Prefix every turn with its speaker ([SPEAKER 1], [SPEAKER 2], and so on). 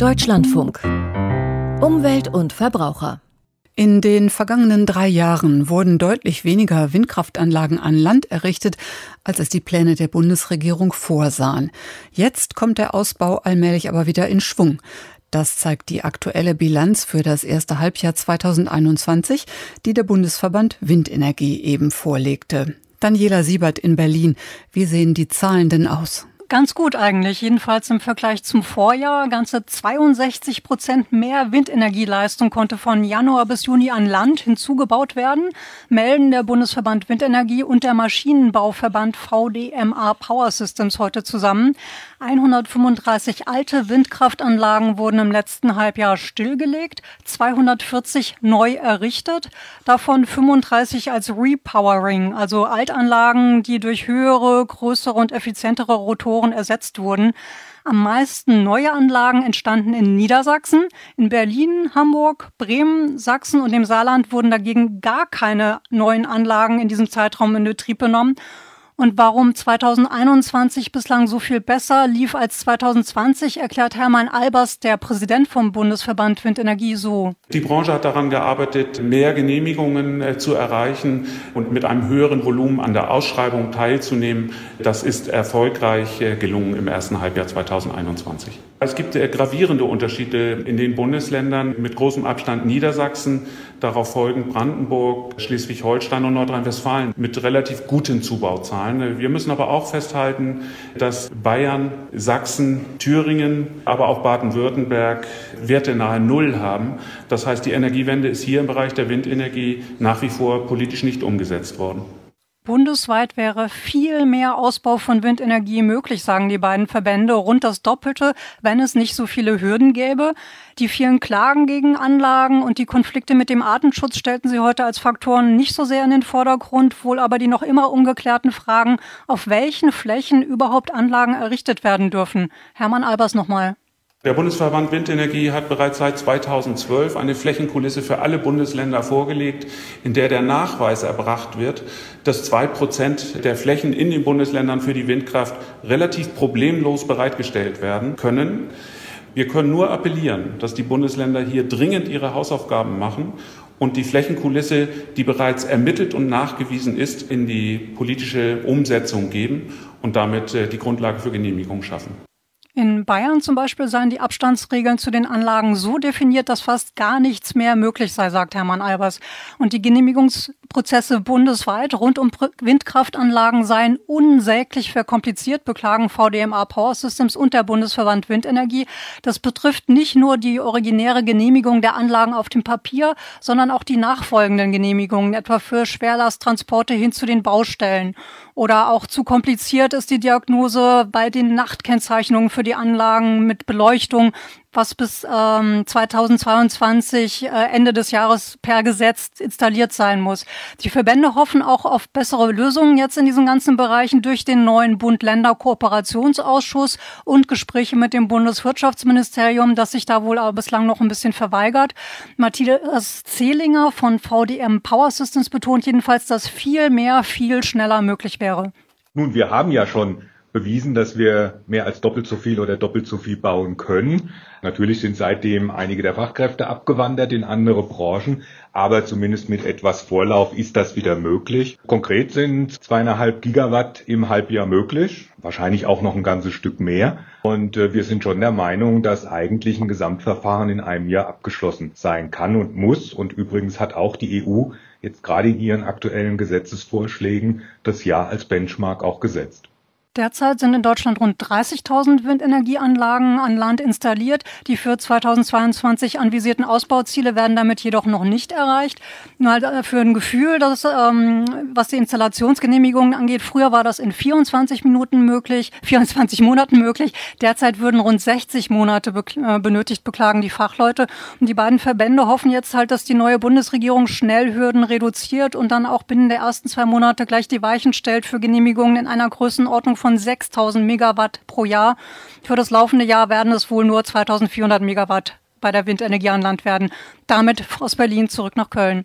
[SPEAKER 1] Deutschlandfunk. Umwelt und Verbraucher.
[SPEAKER 2] In den vergangenen drei Jahren wurden deutlich weniger Windkraftanlagen an Land errichtet, als es die Pläne der Bundesregierung vorsahen. Jetzt kommt der Ausbau allmählich aber wieder in Schwung. Das zeigt die aktuelle Bilanz für das erste Halbjahr 2021, die der Bundesverband Windenergie eben vorlegte. Daniela Siebert in Berlin. Wie sehen die Zahlen denn aus?
[SPEAKER 3] Ganz gut eigentlich, jedenfalls im Vergleich zum Vorjahr. Ganze 62 Prozent mehr Windenergieleistung konnte von Januar bis Juni an Land hinzugebaut werden, melden der Bundesverband Windenergie und der Maschinenbauverband VDMA Power Systems heute zusammen. 135 alte Windkraftanlagen wurden im letzten Halbjahr stillgelegt, 240 neu errichtet, davon 35 als Repowering, also Altanlagen, die durch höhere, größere und effizientere Rotoren Reaktoren ersetzt wurden. Am meisten neue Anlagen entstanden in Niedersachsen. In Berlin, Hamburg, Bremen, Sachsen und dem Saarland wurden dagegen gar keine neuen Anlagen in diesem Zeitraum in Betrieb genommen. Und warum 2021 bislang so viel besser lief als 2020, erklärt Hermann Albers, der Präsident vom Bundesverband Windenergie, so.
[SPEAKER 4] Die Branche hat daran gearbeitet, mehr Genehmigungen äh, zu erreichen und mit einem höheren Volumen an der Ausschreibung teilzunehmen. Das ist erfolgreich äh, gelungen im ersten Halbjahr 2021. Es gibt äh, gravierende Unterschiede in den Bundesländern mit großem Abstand Niedersachsen, darauf folgend Brandenburg, Schleswig-Holstein und Nordrhein-Westfalen mit relativ guten Zubauzahlen. Wir müssen aber auch festhalten, dass Bayern, Sachsen, Thüringen, aber auch Baden-Württemberg Werte nahe Null haben. Das heißt, die Energiewende ist hier im Bereich der Windenergie nach wie vor politisch nicht umgesetzt worden.
[SPEAKER 3] Bundesweit wäre viel mehr Ausbau von Windenergie möglich, sagen die beiden Verbände, rund das Doppelte, wenn es nicht so viele Hürden gäbe. Die vielen Klagen gegen Anlagen und die Konflikte mit dem Artenschutz stellten sie heute als Faktoren nicht so sehr in den Vordergrund, wohl aber die noch immer ungeklärten Fragen, auf welchen Flächen überhaupt Anlagen errichtet werden dürfen. Hermann Albers nochmal.
[SPEAKER 4] Der Bundesverband Windenergie hat bereits seit 2012 eine Flächenkulisse für alle Bundesländer vorgelegt, in der der Nachweis erbracht wird, dass zwei Prozent der Flächen in den Bundesländern für die Windkraft relativ problemlos bereitgestellt werden können. Wir können nur appellieren, dass die Bundesländer hier dringend ihre Hausaufgaben machen und die Flächenkulisse, die bereits ermittelt und nachgewiesen ist, in die politische Umsetzung geben und damit äh, die Grundlage für Genehmigung schaffen.
[SPEAKER 3] In Bayern zum Beispiel seien die Abstandsregeln zu den Anlagen so definiert, dass fast gar nichts mehr möglich sei, sagt Hermann Albers. Und die Genehmigungsprozesse bundesweit rund um Windkraftanlagen seien unsäglich verkompliziert, beklagen VDMA Power Systems und der Bundesverband Windenergie. Das betrifft nicht nur die originäre Genehmigung der Anlagen auf dem Papier, sondern auch die nachfolgenden Genehmigungen, etwa für Schwerlasttransporte hin zu den Baustellen. Oder auch zu kompliziert ist die Diagnose bei den Nachtkennzeichnungen für die Anlagen mit Beleuchtung, was bis ähm, 2022 äh, Ende des Jahres per Gesetz installiert sein muss. Die Verbände hoffen auch auf bessere Lösungen jetzt in diesen ganzen Bereichen durch den neuen Bund-Länder-Kooperationsausschuss und Gespräche mit dem Bundeswirtschaftsministerium, das sich da wohl aber bislang noch ein bisschen verweigert. Matthias Zehlinger von VDM Power Systems betont jedenfalls, dass viel mehr, viel schneller möglich wäre.
[SPEAKER 5] Nun, wir haben ja schon bewiesen, dass wir mehr als doppelt so viel oder doppelt so viel bauen können. Natürlich sind seitdem einige der Fachkräfte abgewandert in andere Branchen, aber zumindest mit etwas Vorlauf ist das wieder möglich. Konkret sind zweieinhalb Gigawatt im Halbjahr möglich, wahrscheinlich auch noch ein ganzes Stück mehr. Und äh, wir sind schon der Meinung, dass eigentlich ein Gesamtverfahren in einem Jahr abgeschlossen sein kann und muss. Und übrigens hat auch die EU jetzt gerade in ihren aktuellen Gesetzesvorschlägen das Jahr als Benchmark auch gesetzt.
[SPEAKER 3] Derzeit sind in Deutschland rund 30.000 Windenergieanlagen an Land installiert. Die für 2022 anvisierten Ausbauziele werden damit jedoch noch nicht erreicht. Nur äh, für ein Gefühl, dass, ähm, was die Installationsgenehmigungen angeht, früher war das in 24 Minuten möglich, 24 Monaten möglich. Derzeit würden rund 60 Monate be äh, benötigt, beklagen die Fachleute. Und die beiden Verbände hoffen jetzt halt, dass die neue Bundesregierung schnell Hürden reduziert und dann auch binnen der ersten zwei Monate gleich die Weichen stellt für Genehmigungen in einer Größenordnung von 6000 Megawatt pro Jahr. Für das laufende Jahr werden es wohl nur 2400 Megawatt bei der Windenergie an Land werden. Damit aus Berlin zurück nach Köln.